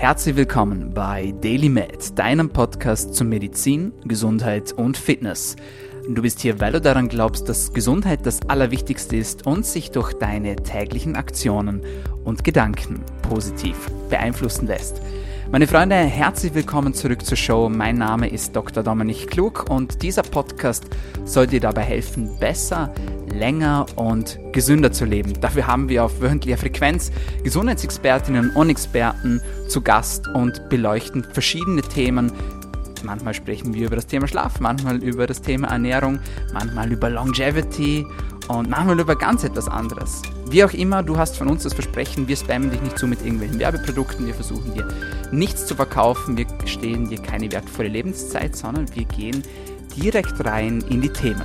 Herzlich willkommen bei Daily Med, deinem Podcast zu Medizin, Gesundheit und Fitness. Du bist hier, weil du daran glaubst, dass Gesundheit das Allerwichtigste ist und sich durch deine täglichen Aktionen und Gedanken positiv beeinflussen lässt. Meine Freunde, herzlich willkommen zurück zur Show. Mein Name ist Dr. Dominik Klug und dieser Podcast soll dir dabei helfen, besser, länger und gesünder zu leben. Dafür haben wir auf wöchentlicher Frequenz Gesundheitsexpertinnen und Experten zu Gast und beleuchten verschiedene Themen. Manchmal sprechen wir über das Thema Schlaf, manchmal über das Thema Ernährung, manchmal über Longevity und manchmal über ganz etwas anderes. Wie auch immer, du hast von uns das Versprechen, wir spammen dich nicht zu mit irgendwelchen Werbeprodukten, wir versuchen dir nichts zu verkaufen, wir stehlen dir keine wertvolle Lebenszeit, sondern wir gehen direkt rein in die Themen.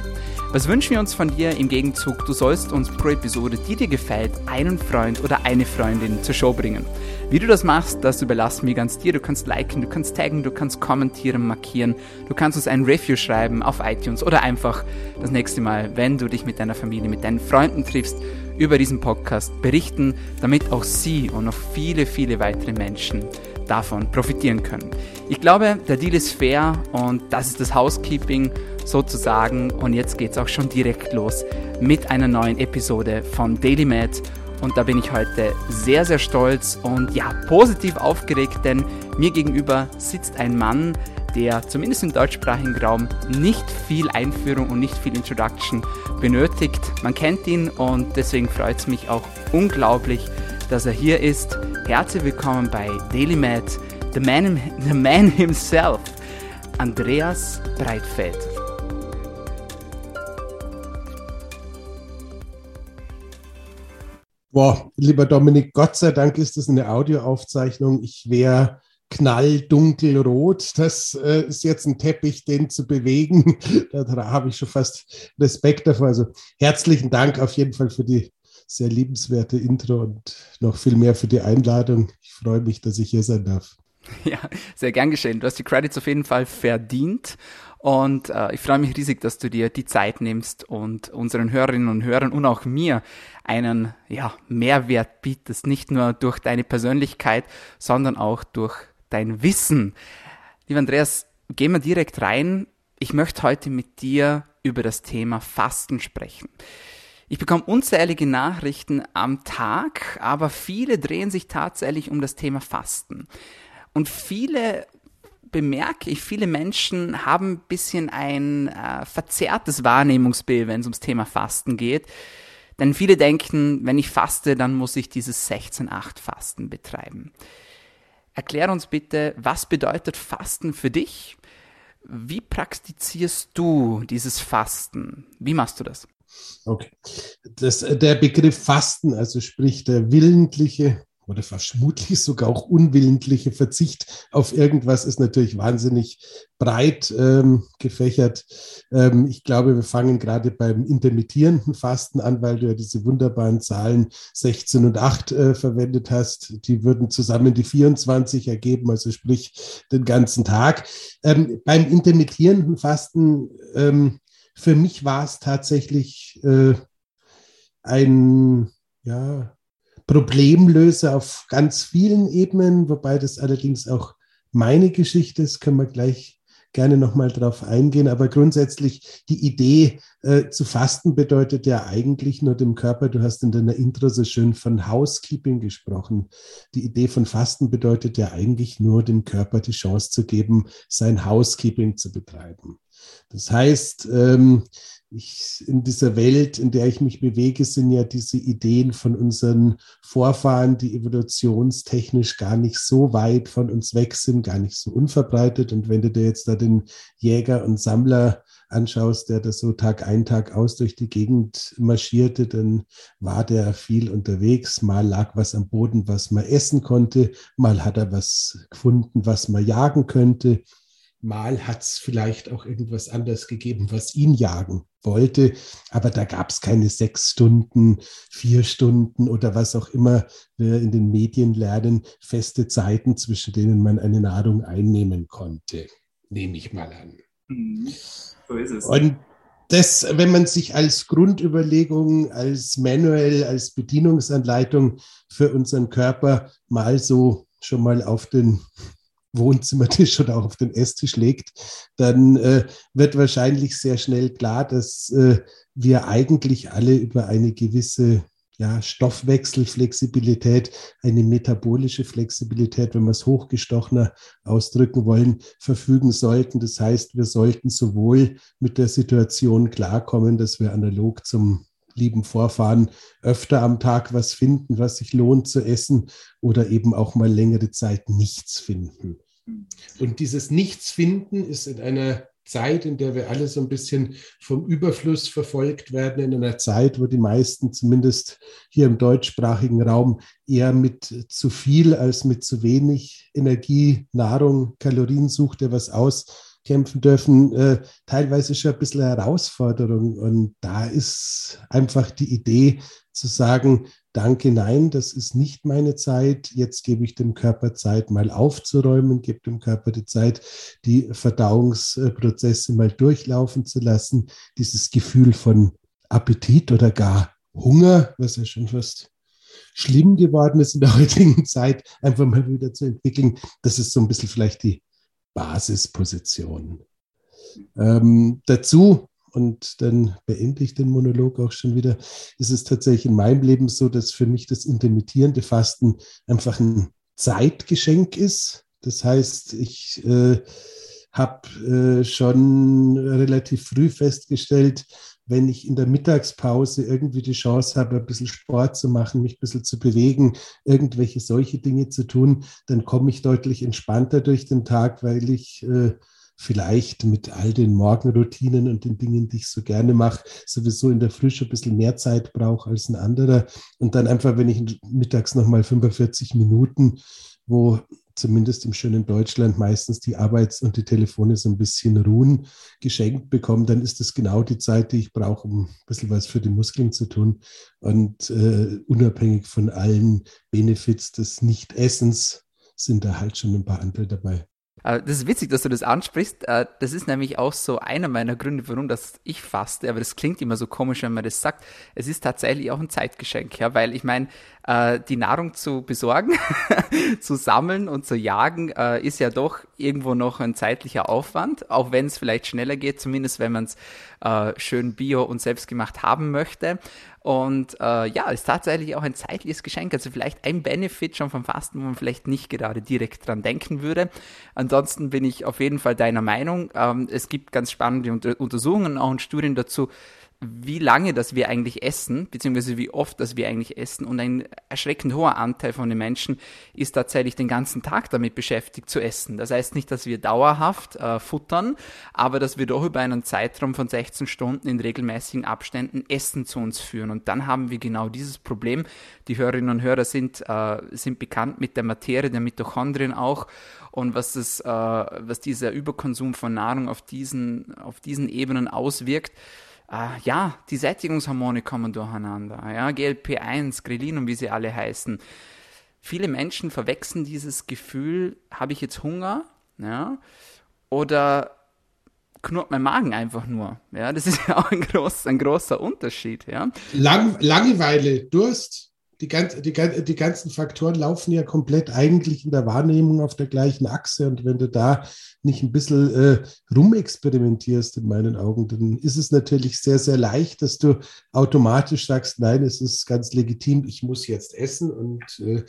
Was wünschen wir uns von dir im Gegenzug? Du sollst uns pro Episode, die dir gefällt, einen Freund oder eine Freundin zur Show bringen. Wie du das machst, das überlassen wir ganz dir. Du kannst liken, du kannst taggen, du kannst kommentieren, markieren, du kannst uns ein Review schreiben auf iTunes oder einfach das nächste Mal, wenn du dich mit deiner Familie, mit deinen Freunden triffst, über diesen Podcast berichten, damit auch sie und noch viele, viele weitere Menschen davon profitieren können. Ich glaube, der Deal ist fair und das ist das Housekeeping sozusagen. Und jetzt geht es auch schon direkt los mit einer neuen Episode von Daily Med. Und da bin ich heute sehr, sehr stolz und ja, positiv aufgeregt, denn mir gegenüber sitzt ein Mann, der zumindest im deutschsprachigen Raum nicht viel Einführung und nicht viel Introduction benötigt. Man kennt ihn und deswegen freut es mich auch unglaublich, dass er hier ist. Herzlich willkommen bei Daily Med, the man, the man himself, Andreas Breitfeld. Boah, lieber Dominik, Gott sei Dank ist das eine Audioaufzeichnung. Ich wäre knalldunkelrot. Das äh, ist jetzt ein Teppich, den zu bewegen. da habe ich schon fast Respekt davor. Also herzlichen Dank auf jeden Fall für die sehr liebenswerte Intro und noch viel mehr für die Einladung. Ich freue mich, dass ich hier sein darf. Ja, sehr gern geschehen. Du hast die Credits auf jeden Fall verdient. Und äh, ich freue mich riesig, dass du dir die Zeit nimmst und unseren Hörerinnen und Hörern und auch mir einen ja, Mehrwert bietest. Nicht nur durch deine Persönlichkeit, sondern auch durch dein Wissen. Lieber Andreas, gehen wir direkt rein. Ich möchte heute mit dir über das Thema Fasten sprechen. Ich bekomme unzählige Nachrichten am Tag, aber viele drehen sich tatsächlich um das Thema Fasten. Und viele bemerke ich, viele Menschen haben ein bisschen ein äh, verzerrtes Wahrnehmungsbild, wenn es ums Thema Fasten geht. Denn viele denken, wenn ich faste, dann muss ich dieses 16-8-Fasten betreiben. Erklär uns bitte, was bedeutet Fasten für dich? Wie praktizierst du dieses Fasten? Wie machst du das? Okay. Das, der Begriff Fasten, also sprich der willentliche oder vermutlich sogar auch unwillentliche Verzicht auf irgendwas ist natürlich wahnsinnig breit ähm, gefächert. Ähm, ich glaube, wir fangen gerade beim intermittierenden Fasten an, weil du ja diese wunderbaren Zahlen 16 und 8 äh, verwendet hast. Die würden zusammen die 24 ergeben, also sprich den ganzen Tag. Ähm, beim intermittierenden Fasten, ähm, für mich war es tatsächlich äh, ein, ja, Problemlöser auf ganz vielen Ebenen, wobei das allerdings auch meine Geschichte ist, können wir gleich gerne nochmal drauf eingehen. Aber grundsätzlich die Idee äh, zu fasten bedeutet ja eigentlich nur dem Körper, du hast in deiner Intro so schön von Housekeeping gesprochen. Die Idee von Fasten bedeutet ja eigentlich nur dem Körper die Chance zu geben, sein Housekeeping zu betreiben. Das heißt, ähm, ich, in dieser Welt, in der ich mich bewege, sind ja diese Ideen von unseren Vorfahren, die evolutionstechnisch gar nicht so weit von uns weg sind, gar nicht so unverbreitet. Und wenn du dir jetzt da den Jäger und Sammler anschaust, der das so Tag ein, Tag aus durch die Gegend marschierte, dann war der viel unterwegs. Mal lag was am Boden, was man essen konnte. Mal hat er was gefunden, was man jagen könnte. Mal hat es vielleicht auch irgendwas anderes gegeben, was ihn jagen wollte, aber da gab es keine sechs Stunden, vier Stunden oder was auch immer wir in den Medien lernen, feste Zeiten, zwischen denen man eine Nahrung einnehmen konnte, nehme ich mal an. Mhm. So ist es. Und das, wenn man sich als Grundüberlegung, als Manual, als Bedienungsanleitung für unseren Körper mal so schon mal auf den Wohnzimmertisch oder auch auf den Esstisch legt, dann äh, wird wahrscheinlich sehr schnell klar, dass äh, wir eigentlich alle über eine gewisse ja, Stoffwechselflexibilität, eine metabolische Flexibilität, wenn wir es hochgestochener ausdrücken wollen, verfügen sollten. Das heißt, wir sollten sowohl mit der Situation klarkommen, dass wir analog zum lieben Vorfahren öfter am Tag was finden, was sich lohnt zu essen oder eben auch mal längere Zeit nichts finden. Und dieses Nichtsfinden ist in einer Zeit, in der wir alle so ein bisschen vom Überfluss verfolgt werden, in einer Zeit, wo die meisten, zumindest hier im deutschsprachigen Raum, eher mit zu viel als mit zu wenig Energie, Nahrung, Kalorien sucht, der was auskämpfen dürfen, äh, teilweise schon ein bisschen Herausforderung. Und da ist einfach die Idee zu sagen, danke, nein, das ist nicht meine Zeit. Jetzt gebe ich dem Körper Zeit, mal aufzuräumen, gebe dem Körper die Zeit, die Verdauungsprozesse mal durchlaufen zu lassen. Dieses Gefühl von Appetit oder gar Hunger, was ja schon fast schlimm geworden ist in der heutigen Zeit, einfach mal wieder zu entwickeln. Das ist so ein bisschen vielleicht die Basisposition. Ähm, dazu und dann beende ich den Monolog auch schon wieder, ist es tatsächlich in meinem Leben so, dass für mich das intermittierende Fasten einfach ein Zeitgeschenk ist. Das heißt, ich äh, habe äh, schon relativ früh festgestellt, wenn ich in der Mittagspause irgendwie die Chance habe, ein bisschen Sport zu machen, mich ein bisschen zu bewegen, irgendwelche solche Dinge zu tun, dann komme ich deutlich entspannter durch den Tag, weil ich äh, vielleicht mit all den Morgenroutinen und den Dingen, die ich so gerne mache, sowieso in der Frische ein bisschen mehr Zeit brauche als ein anderer. Und dann einfach, wenn ich mittags nochmal 45 Minuten, wo zumindest im schönen Deutschland meistens die Arbeits- und die Telefone so ein bisschen ruhen, geschenkt bekomme, dann ist das genau die Zeit, die ich brauche, um ein bisschen was für die Muskeln zu tun. Und äh, unabhängig von allen Benefits des Nichtessens sind da halt schon ein paar andere dabei. Äh, das ist witzig, dass du das ansprichst. Äh, das ist nämlich auch so einer meiner Gründe, warum das ich faste. Aber das klingt immer so komisch, wenn man das sagt. Es ist tatsächlich auch ein Zeitgeschenk, ja, weil ich meine, äh, die Nahrung zu besorgen, zu sammeln und zu jagen, ist ja doch irgendwo noch ein zeitlicher Aufwand, auch wenn es vielleicht schneller geht, zumindest wenn man es schön bio und selbstgemacht haben möchte. Und äh, ja, ist tatsächlich auch ein zeitliches Geschenk. Also vielleicht ein Benefit schon vom Fasten, wo man vielleicht nicht gerade direkt dran denken würde. Ansonsten bin ich auf jeden Fall deiner Meinung. Ähm, es gibt ganz spannende Unter Untersuchungen, auch Studien dazu, wie lange das wir eigentlich essen, beziehungsweise wie oft das wir eigentlich essen. Und ein erschreckend hoher Anteil von den Menschen ist tatsächlich den ganzen Tag damit beschäftigt zu essen. Das heißt nicht, dass wir dauerhaft äh, futtern, aber dass wir doch über einen Zeitraum von 16 Stunden in regelmäßigen Abständen Essen zu uns führen. Und dann haben wir genau dieses Problem. Die Hörerinnen und Hörer sind, äh, sind bekannt mit der Materie der Mitochondrien auch und was, das, äh, was dieser Überkonsum von Nahrung auf diesen, auf diesen Ebenen auswirkt äh, ja, die Sättigungshormone kommen durcheinander. Ja, GLP1, Grelin und wie sie alle heißen. Viele Menschen verwechseln dieses Gefühl, habe ich jetzt Hunger? Ja, oder knurrt mein Magen einfach nur. Ja, das ist ja auch ein, groß, ein großer Unterschied. Ja. Lang, Langeweile, Durst die, ganz, die, die ganzen Faktoren laufen ja komplett eigentlich in der Wahrnehmung auf der gleichen Achse. Und wenn du da nicht ein bisschen äh, rumexperimentierst, in meinen Augen, dann ist es natürlich sehr, sehr leicht, dass du automatisch sagst, nein, es ist ganz legitim, ich muss jetzt essen. Und äh,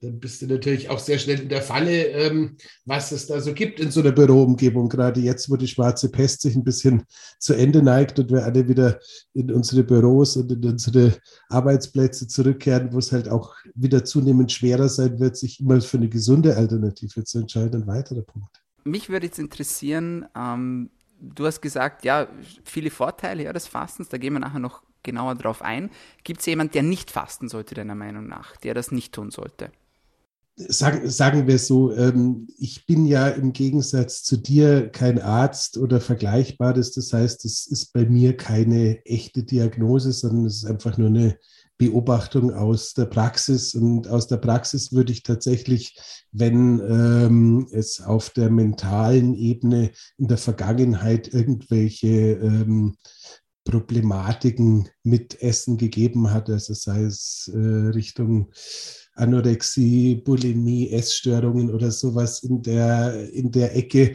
dann bist du natürlich auch sehr schnell in der Falle, ähm, was es da so gibt in so einer Büroumgebung. Gerade jetzt, wo die schwarze Pest sich ein bisschen zu Ende neigt und wir alle wieder in unsere Büros und in unsere Arbeitsplätze zurückkehren, wo es halt auch wieder zunehmend schwerer sein wird, sich immer für eine gesunde Alternative zu entscheiden. Ein weiterer Punkt. Mich würde jetzt interessieren, ähm, du hast gesagt, ja, viele Vorteile ja, des Fastens, da gehen wir nachher noch genauer drauf ein. Gibt es jemanden, der nicht fasten sollte, deiner Meinung nach, der das nicht tun sollte? Sagen, sagen wir so, ähm, ich bin ja im Gegensatz zu dir kein Arzt oder Vergleichbares. Das heißt, es ist bei mir keine echte Diagnose, sondern es ist einfach nur eine Beobachtung aus der Praxis. Und aus der Praxis würde ich tatsächlich, wenn ähm, es auf der mentalen Ebene in der Vergangenheit irgendwelche ähm, Problematiken mit Essen gegeben hat, also sei es äh, Richtung Anorexie, Bulimie, Essstörungen oder sowas in der, in der Ecke.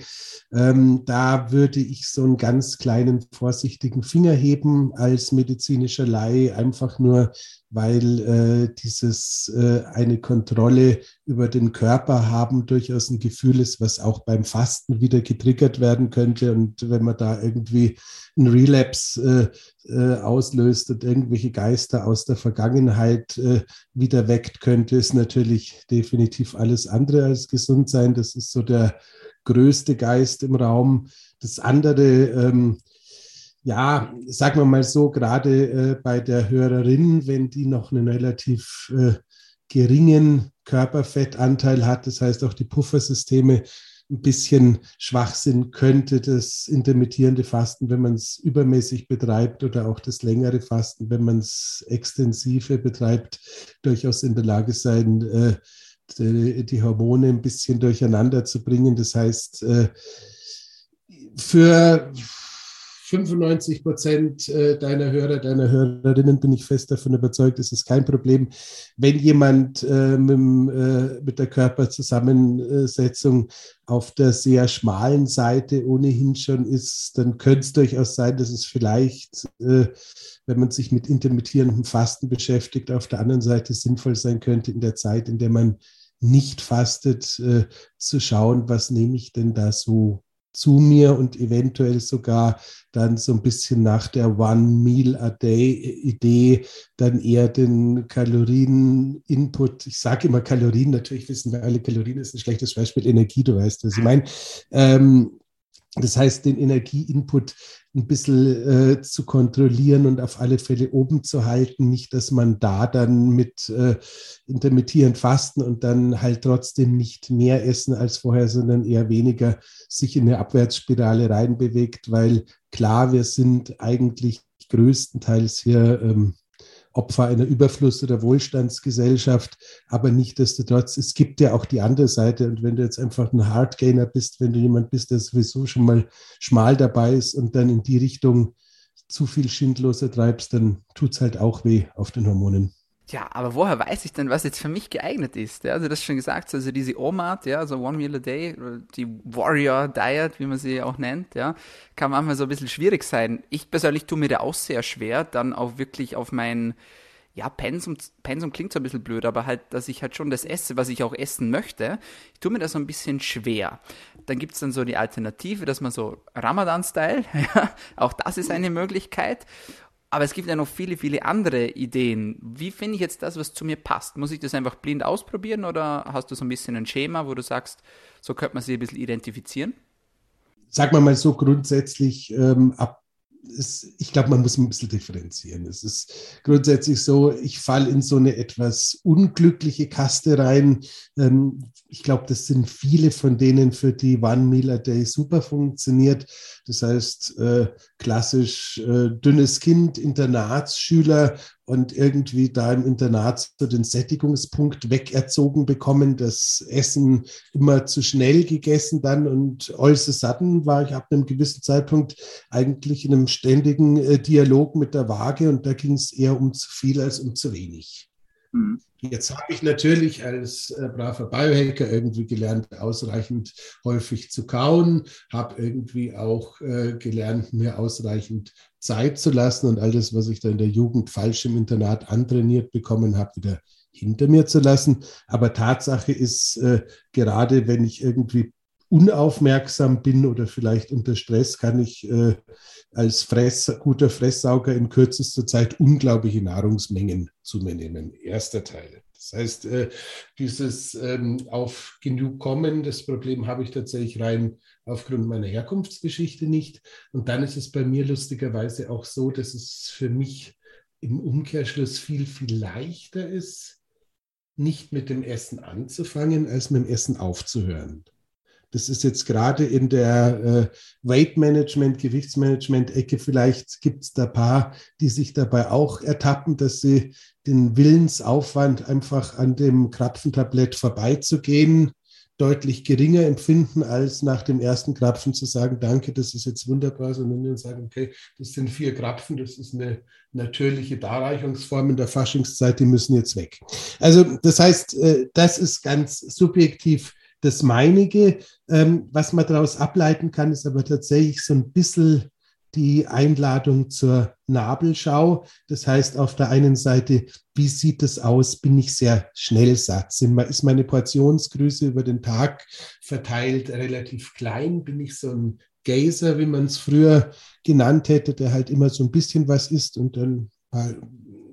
Ähm, da würde ich so einen ganz kleinen, vorsichtigen Finger heben als medizinischer Laie, einfach nur, weil äh, dieses äh, eine Kontrolle über den Körper haben durchaus ein Gefühl ist, was auch beim Fasten wieder getriggert werden könnte. Und wenn man da irgendwie einen Relapse äh, äh, auslöst und irgendwelche Geister aus der Vergangenheit äh, wieder weckt, könnte es natürlich definitiv alles andere als gesund sein. Das ist so der größte Geist im Raum. Das andere, ähm, ja, sagen wir mal so, gerade äh, bei der Hörerin, wenn die noch einen relativ äh, geringen Körperfettanteil hat, das heißt auch die Puffersysteme ein bisschen schwach sind, könnte das intermittierende Fasten, wenn man es übermäßig betreibt oder auch das längere Fasten, wenn man es extensive betreibt, durchaus in der Lage sein, äh, die, die, Hormone ein bisschen durcheinander zu bringen. Das heißt, äh, für 95 Prozent äh, deiner Hörer, deiner Hörerinnen bin ich fest davon überzeugt, ist es kein Problem. Wenn jemand äh, mit, äh, mit, der Körperzusammensetzung auf der sehr schmalen Seite ohnehin schon ist, dann könnte es durchaus sein, dass es vielleicht, wenn man sich mit intermittierendem Fasten beschäftigt, auf der anderen Seite sinnvoll sein könnte, in der Zeit, in der man nicht fastet, zu schauen, was nehme ich denn da so zu mir und eventuell sogar dann so ein bisschen nach der One Meal a Day Idee dann eher den Kalorien-Input, ich sage immer Kalorien, natürlich wissen wir alle, Kalorien ist ein schlechtes Beispiel, Energie, du weißt, was ich meine. Ähm, das heißt, den Energieinput ein bisschen äh, zu kontrollieren und auf alle Fälle oben zu halten. Nicht, dass man da dann mit äh, intermittierend fasten und dann halt trotzdem nicht mehr essen als vorher, sondern eher weniger sich in eine Abwärtsspirale reinbewegt, weil klar, wir sind eigentlich größtenteils hier ähm, Opfer einer Überfluss- oder Wohlstandsgesellschaft, aber nichtdestotrotz, es gibt ja auch die andere Seite. Und wenn du jetzt einfach ein Hardgainer bist, wenn du jemand bist, der sowieso schon mal schmal dabei ist und dann in die Richtung zu viel schindloser treibst, dann tut es halt auch weh auf den Hormonen. Ja, aber woher weiß ich denn, was jetzt für mich geeignet ist? Ja, also das schon gesagt, also diese OMAD, ja, so One Meal a Day, die Warrior Diet, wie man sie auch nennt, ja, kann manchmal so ein bisschen schwierig sein. Ich persönlich tue mir da auch sehr schwer, dann auch wirklich auf mein, ja, Pensum, Pensum klingt so ein bisschen blöd, aber halt, dass ich halt schon das esse, was ich auch essen möchte. Ich tue mir das so ein bisschen schwer. Dann gibt's dann so die Alternative, dass man so Ramadan-Style, ja, auch das ist eine Möglichkeit. Aber es gibt ja noch viele, viele andere Ideen. Wie finde ich jetzt das, was zu mir passt? Muss ich das einfach blind ausprobieren oder hast du so ein bisschen ein Schema, wo du sagst, so könnte man sich ein bisschen identifizieren? Sag mal mal so grundsätzlich, ähm, ab ich glaube, man muss ein bisschen differenzieren. Es ist grundsätzlich so, ich falle in so eine etwas unglückliche Kaste rein. Ähm, ich glaube, das sind viele von denen, für die One Meal a Day super funktioniert. Das heißt, äh, klassisch äh, dünnes Kind, Internatsschüler und irgendwie da im Internat so den Sättigungspunkt wegerzogen bekommen, das Essen immer zu schnell gegessen dann und alles satten war ich ab einem gewissen Zeitpunkt eigentlich in einem ständigen äh, Dialog mit der Waage und da ging es eher um zu viel als um zu wenig. Mhm. Jetzt habe ich natürlich als äh, braver Biohacker irgendwie gelernt, ausreichend häufig zu kauen, habe irgendwie auch äh, gelernt, mir ausreichend Zeit zu lassen und all das, was ich da in der Jugend falsch im Internat antrainiert bekommen habe, wieder hinter mir zu lassen. Aber Tatsache ist, äh, gerade wenn ich irgendwie unaufmerksam bin oder vielleicht unter Stress, kann ich äh, als Fress, guter Fresssauger in kürzester Zeit unglaubliche Nahrungsmengen zu mir nehmen. Erster Teil. Das heißt, äh, dieses ähm, auf genug kommen, das Problem habe ich tatsächlich rein aufgrund meiner Herkunftsgeschichte nicht. Und dann ist es bei mir lustigerweise auch so, dass es für mich im Umkehrschluss viel, viel leichter ist, nicht mit dem Essen anzufangen, als mit dem Essen aufzuhören. Das ist jetzt gerade in der äh, Weight Management, Gewichtsmanagement-Ecke. Vielleicht gibt es da paar, die sich dabei auch ertappen, dass sie den Willensaufwand einfach an dem Krapfentablett vorbeizugehen, deutlich geringer empfinden, als nach dem ersten Krapfen zu sagen, danke, das ist jetzt wunderbar, sondern dann sagen, okay, das sind vier Krapfen, das ist eine natürliche Darreichungsform in der Faschingszeit, die müssen jetzt weg. Also das heißt, äh, das ist ganz subjektiv das meinige. Ähm, was man daraus ableiten kann, ist aber tatsächlich so ein bisschen die Einladung zur Nabelschau. Das heißt, auf der einen Seite, wie sieht es aus? Bin ich sehr schnell satt? Ist meine Portionsgröße über den Tag verteilt relativ klein? Bin ich so ein Gazer, wie man es früher genannt hätte, der halt immer so ein bisschen was isst und dann ein paar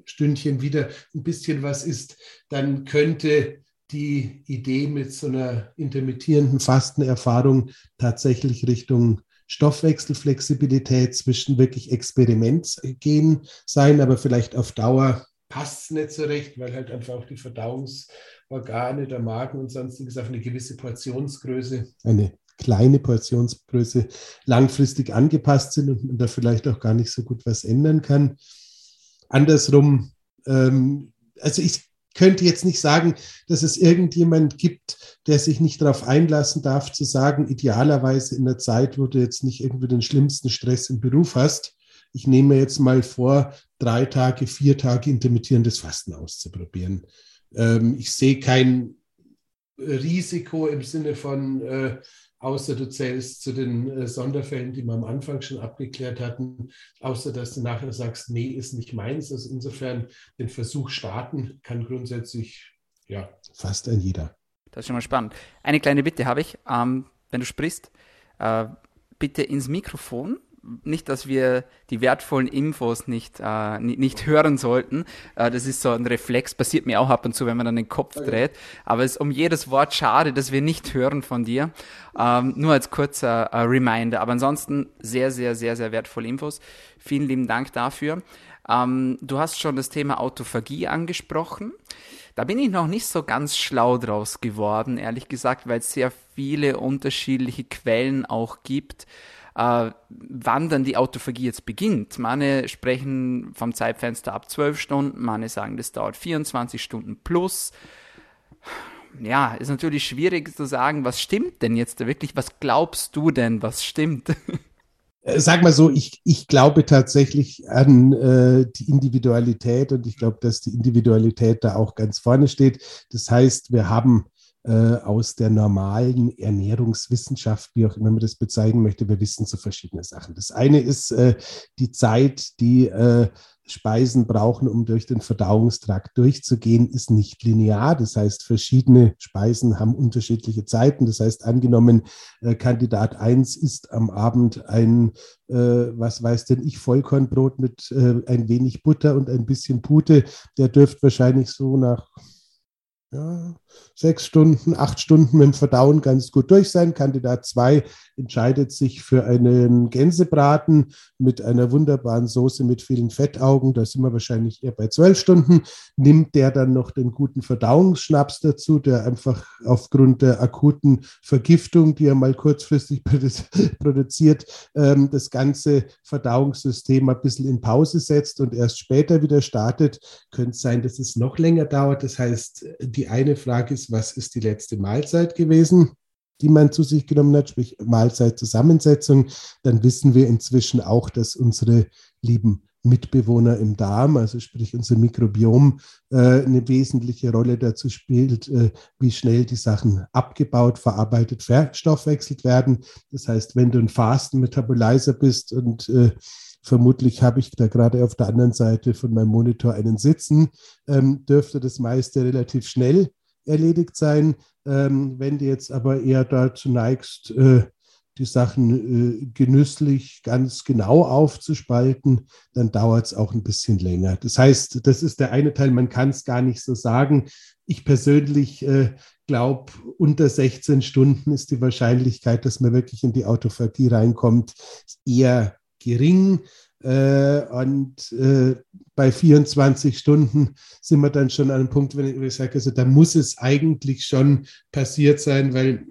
Stündchen wieder ein bisschen was isst? Dann könnte die Idee mit so einer intermittierenden Fastenerfahrung tatsächlich Richtung Stoffwechselflexibilität zwischen wirklich Experiment gehen sein, aber vielleicht auf Dauer passt es nicht so recht, weil halt einfach auch die Verdauungsorgane, der Magen und sonstiges auf eine gewisse Portionsgröße, eine kleine Portionsgröße langfristig angepasst sind und man da vielleicht auch gar nicht so gut was ändern kann. Andersrum, ähm, also ich könnte jetzt nicht sagen, dass es irgendjemand gibt, der sich nicht darauf einlassen darf, zu sagen, idealerweise in der Zeit, wo du jetzt nicht irgendwie den schlimmsten Stress im Beruf hast, ich nehme jetzt mal vor, drei Tage, vier Tage intermittierendes Fasten auszuprobieren. Ähm, ich sehe kein Risiko im Sinne von, äh, außer du zählst zu den äh, Sonderfällen, die wir am Anfang schon abgeklärt hatten, außer dass du nachher sagst, nee, ist nicht meins. Also insofern den Versuch starten kann grundsätzlich, ja. Fast ein jeder. Das ist schon mal spannend. Eine kleine Bitte habe ich, ähm, wenn du sprichst, äh, bitte ins Mikrofon nicht, dass wir die wertvollen Infos nicht, äh, nicht, hören sollten. Äh, das ist so ein Reflex, passiert mir auch ab und zu, wenn man dann den Kopf okay. dreht. Aber es ist um jedes Wort schade, dass wir nicht hören von dir. Ähm, nur als kurzer äh, Reminder. Aber ansonsten sehr, sehr, sehr, sehr wertvolle Infos. Vielen lieben Dank dafür. Ähm, du hast schon das Thema Autophagie angesprochen. Da bin ich noch nicht so ganz schlau draus geworden, ehrlich gesagt, weil es sehr viele unterschiedliche Quellen auch gibt äh, wann dann die Autophagie jetzt beginnt. Manche sprechen vom Zeitfenster ab 12 Stunden, manche sagen, das dauert 24 Stunden plus. Ja, ist natürlich schwierig zu sagen, was stimmt denn jetzt wirklich? Was glaubst du denn, was stimmt? Äh, sag mal so, ich, ich glaube tatsächlich an äh, die Individualität und ich glaube, dass die Individualität da auch ganz vorne steht. Das heißt, wir haben äh, aus der normalen Ernährungswissenschaft, wie auch immer man das bezeichnen möchte. Wir wissen so verschiedene Sachen. Das eine ist äh, die Zeit, die äh, Speisen brauchen, um durch den Verdauungstrakt durchzugehen, ist nicht linear. Das heißt, verschiedene Speisen haben unterschiedliche Zeiten. Das heißt, angenommen, Kandidat 1 isst am Abend ein, was weiß denn ich, Vollkornbrot mit ein wenig Butter und ein bisschen Pute. Der dürfte wahrscheinlich so nach ja, sechs Stunden, acht Stunden mit dem Verdauen ganz gut durch sein. Kandidat 2 entscheidet sich für einen Gänsebraten mit einer wunderbaren Soße mit vielen Fettaugen. Da sind wir wahrscheinlich eher bei zwölf Stunden. Nimmt der dann noch den guten Verdauungsschnaps dazu, der einfach aufgrund der akuten Vergiftung, die er mal kurzfristig produziert, ähm, das ganze Verdauungssystem ein bisschen in Pause setzt und erst später wieder startet. Könnte sein, dass es noch länger dauert. Das heißt, die eine Frage ist, was ist die letzte Mahlzeit gewesen? die man zu sich genommen hat, sprich Mahlzeitzusammensetzung, dann wissen wir inzwischen auch, dass unsere lieben Mitbewohner im Darm, also sprich unser Mikrobiom, äh, eine wesentliche Rolle dazu spielt, äh, wie schnell die Sachen abgebaut, verarbeitet, verstoffwechselt werden. Das heißt, wenn du ein Fasten-Metabolizer bist und äh, Vermutlich habe ich da gerade auf der anderen Seite von meinem Monitor einen sitzen, ähm, dürfte das meiste relativ schnell erledigt sein. Ähm, wenn du jetzt aber eher dazu neigst, äh, die Sachen äh, genüsslich ganz genau aufzuspalten, dann dauert es auch ein bisschen länger. Das heißt, das ist der eine Teil, man kann es gar nicht so sagen. Ich persönlich äh, glaube, unter 16 Stunden ist die Wahrscheinlichkeit, dass man wirklich in die Autophagie reinkommt, eher gering. Äh, und äh, bei 24 Stunden sind wir dann schon an einem Punkt, wenn ich sage, also da muss es eigentlich schon passiert sein, weil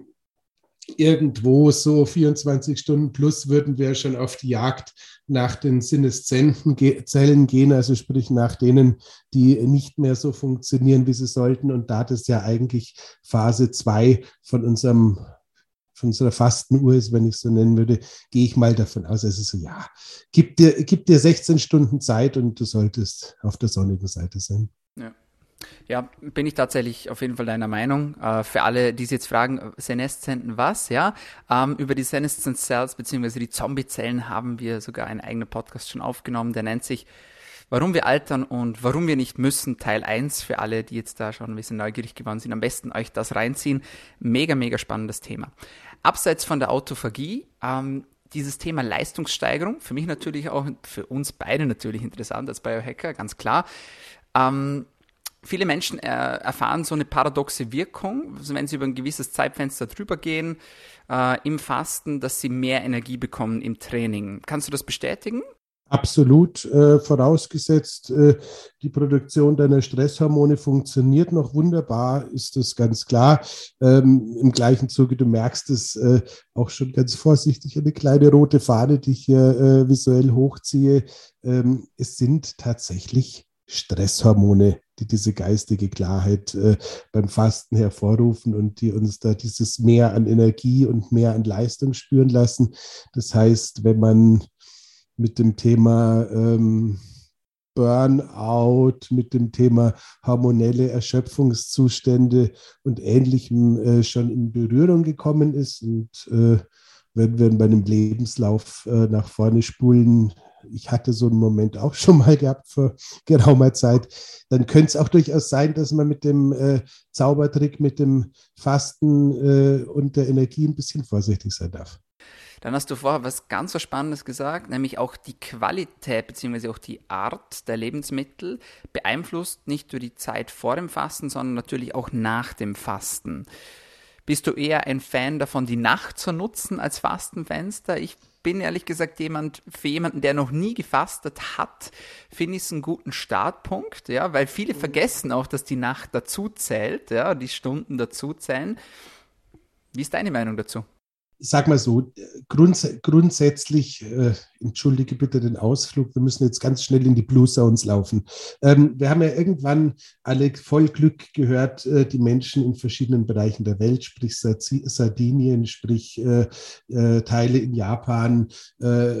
irgendwo so 24 Stunden plus würden wir schon auf die Jagd nach den Sinneszenten Zellen gehen, also sprich nach denen, die nicht mehr so funktionieren, wie sie sollten. Und da das ja eigentlich Phase 2 von unserem von unserer Fastenuhr ist, wenn ich es so nennen würde, gehe ich mal davon aus, es ist so, ja, gib dir, gib dir 16 Stunden Zeit und du solltest auf der sonnigen Seite sein. Ja. Ja, bin ich tatsächlich auf jeden Fall deiner Meinung. Äh, für alle, die sich jetzt fragen, Seneszenten was, ja, ähm, über die Senescent Cells bzw. die Zombie-Zellen haben wir sogar einen eigenen Podcast schon aufgenommen, der nennt sich Warum wir altern und warum wir nicht müssen, Teil 1 für alle, die jetzt da schon ein bisschen neugierig geworden sind. Am besten euch das reinziehen. Mega, mega spannendes Thema. Abseits von der Autophagie, ähm, dieses Thema Leistungssteigerung, für mich natürlich auch, für uns beide natürlich interessant als Biohacker, ganz klar. Ähm, viele Menschen äh, erfahren so eine paradoxe Wirkung, also wenn sie über ein gewisses Zeitfenster drüber gehen äh, im Fasten, dass sie mehr Energie bekommen im Training. Kannst du das bestätigen? Absolut, äh, vorausgesetzt, äh, die Produktion deiner Stresshormone funktioniert noch wunderbar, ist das ganz klar. Ähm, Im gleichen Zuge, du merkst es äh, auch schon ganz vorsichtig, eine kleine rote Fahne, die ich hier äh, visuell hochziehe. Ähm, es sind tatsächlich Stresshormone, die diese geistige Klarheit äh, beim Fasten hervorrufen und die uns da dieses Mehr an Energie und mehr an Leistung spüren lassen. Das heißt, wenn man mit dem Thema ähm, Burnout, mit dem Thema hormonelle Erschöpfungszustände und Ähnlichem äh, schon in Berührung gekommen ist. Und äh, wenn wir bei einem Lebenslauf äh, nach vorne spulen, ich hatte so einen Moment auch schon mal gehabt vor geraumer Zeit, dann könnte es auch durchaus sein, dass man mit dem äh, Zaubertrick, mit dem Fasten äh, und der Energie ein bisschen vorsichtig sein darf. Dann hast du vorher was ganz was Spannendes gesagt, nämlich auch die Qualität bzw. auch die Art der Lebensmittel beeinflusst nicht nur die Zeit vor dem Fasten, sondern natürlich auch nach dem Fasten. Bist du eher ein Fan davon, die Nacht zu nutzen als Fastenfenster? Ich bin ehrlich gesagt jemand, für jemanden, der noch nie gefastet hat, finde ich es einen guten Startpunkt, ja, weil viele vergessen auch, dass die Nacht dazu zählt, ja, die Stunden dazu zählen. Wie ist deine Meinung dazu? Sag mal so, grunds grundsätzlich, äh, entschuldige bitte den Ausflug, wir müssen jetzt ganz schnell in die Blue Zones laufen. Ähm, wir haben ja irgendwann alle voll Glück gehört, äh, die Menschen in verschiedenen Bereichen der Welt, sprich Sardinien, sprich äh, äh, Teile in Japan, äh,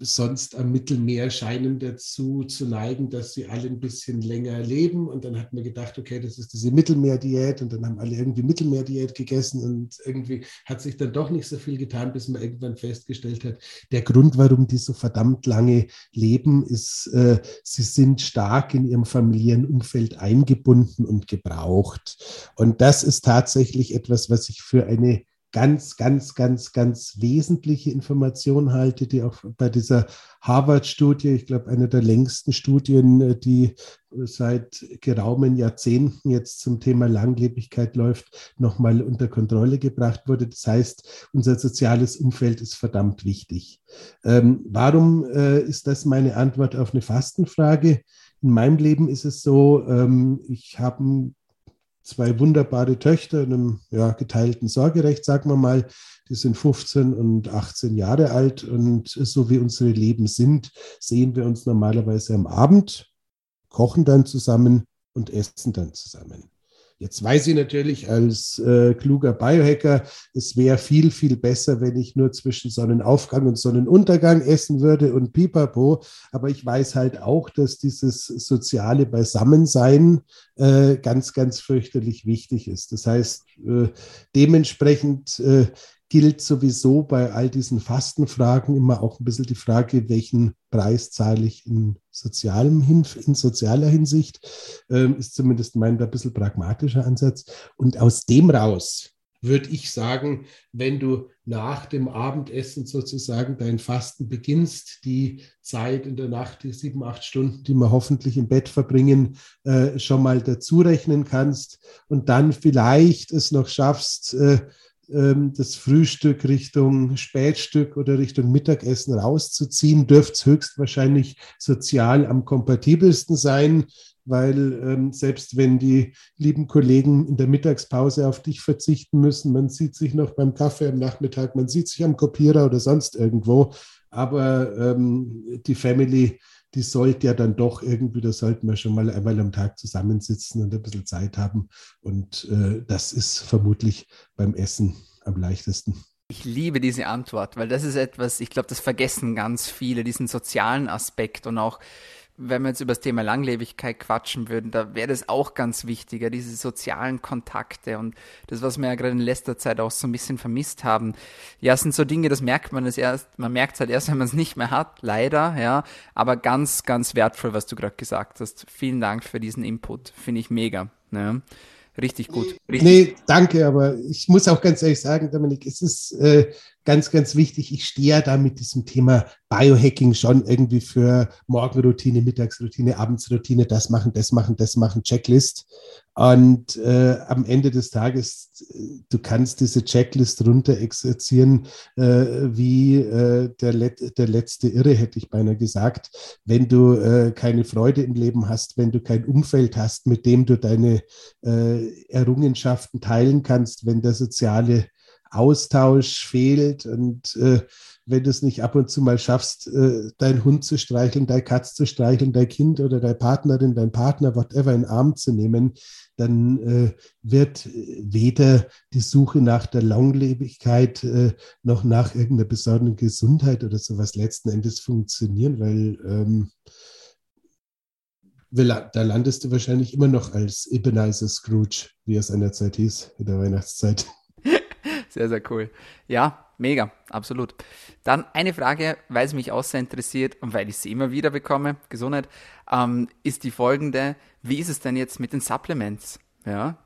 sonst am Mittelmeer scheinen dazu zu neigen, dass sie alle ein bisschen länger leben. Und dann hat man gedacht, okay, das ist diese Mittelmeerdiät und dann haben alle irgendwie Mittelmeerdiät gegessen und irgendwie hat sich dann doch nicht so viel getan, bis man irgendwann festgestellt hat, der Grund, warum die so verdammt lange leben, ist, äh, sie sind stark in ihrem familiären Umfeld eingebunden und gebraucht. Und das ist tatsächlich etwas, was ich für eine ganz, ganz, ganz, ganz wesentliche Information halte, die auch bei dieser Harvard-Studie, ich glaube, eine der längsten Studien, äh, die seit geraumen Jahrzehnten jetzt zum Thema Langlebigkeit läuft, nochmal unter Kontrolle gebracht wurde. Das heißt, unser soziales Umfeld ist verdammt wichtig. Ähm, warum äh, ist das meine Antwort auf eine Fastenfrage? In meinem Leben ist es so, ähm, ich habe zwei wunderbare Töchter in einem ja, geteilten Sorgerecht, sagen wir mal. Die sind 15 und 18 Jahre alt und so wie unsere Leben sind, sehen wir uns normalerweise am Abend, kochen dann zusammen und essen dann zusammen. Jetzt weiß ich natürlich als äh, kluger Biohacker, es wäre viel, viel besser, wenn ich nur zwischen Sonnenaufgang und Sonnenuntergang essen würde und pipapo. Aber ich weiß halt auch, dass dieses soziale Beisammensein äh, ganz, ganz fürchterlich wichtig ist. Das heißt, äh, dementsprechend äh, gilt sowieso bei all diesen Fastenfragen immer auch ein bisschen die Frage, welchen Preis zahle ich in, sozialem in sozialer Hinsicht, ähm, ist zumindest mein ein bisschen pragmatischer Ansatz. Und aus dem raus würde ich sagen, wenn du nach dem Abendessen sozusagen dein Fasten beginnst, die Zeit in der Nacht, die sieben, acht Stunden, die wir hoffentlich im Bett verbringen, äh, schon mal dazu rechnen kannst und dann vielleicht es noch schaffst, äh, ähm, das Frühstück Richtung Spätstück oder Richtung Mittagessen rauszuziehen, dürfte es höchstwahrscheinlich sozial am kompatibelsten sein, weil ähm, selbst wenn die lieben Kollegen in der Mittagspause auf dich verzichten müssen, man sieht sich noch beim Kaffee am Nachmittag, man sieht sich am Kopierer oder sonst irgendwo, aber ähm, die Family, die sollte ja dann doch irgendwie, da sollten wir schon mal einmal am Tag zusammensitzen und ein bisschen Zeit haben. Und äh, das ist vermutlich beim Essen am leichtesten. Ich liebe diese Antwort, weil das ist etwas, ich glaube, das vergessen ganz viele, diesen sozialen Aspekt und auch wenn wir jetzt über das Thema Langlebigkeit quatschen würden, da wäre das auch ganz wichtiger, diese sozialen Kontakte und das, was wir ja gerade in letzter Zeit auch so ein bisschen vermisst haben. Ja, sind so Dinge, das merkt man es erst, man merkt es halt erst, wenn man es nicht mehr hat, leider, ja, aber ganz, ganz wertvoll, was du gerade gesagt hast. Vielen Dank für diesen Input, finde ich mega. Ne? Richtig gut. Richtig. Nee, danke, aber ich muss auch ganz ehrlich sagen, Dominik, es ist äh, ganz, ganz wichtig. Ich stehe ja da mit diesem Thema Biohacking schon irgendwie für Morgenroutine, Mittagsroutine, Abendsroutine, das machen, das machen, das machen, Checklist. Und äh, am Ende des Tages, du kannst diese Checklist runter exerzieren, äh, wie äh, der, Let der letzte Irre, hätte ich beinahe gesagt. Wenn du äh, keine Freude im Leben hast, wenn du kein Umfeld hast, mit dem du deine äh, Errungenschaften teilen kannst, wenn der soziale Austausch fehlt und äh, wenn du es nicht ab und zu mal schaffst, äh, deinen Hund zu streicheln, deine Katze zu streicheln, dein Kind oder deine Partnerin, dein Partner, whatever, in den Arm zu nehmen, dann äh, wird weder die Suche nach der Langlebigkeit äh, noch nach irgendeiner besonderen Gesundheit oder sowas letzten Endes funktionieren, weil ähm, da landest du wahrscheinlich immer noch als Ebenezer Scrooge, wie er seinerzeit hieß, in der Weihnachtszeit. Sehr, sehr cool. Ja, mega, absolut. Dann eine Frage, weil es mich auch sehr interessiert und weil ich sie immer wieder bekomme, Gesundheit, ähm, ist die folgende. Wie ist es denn jetzt mit den Supplements? Ja,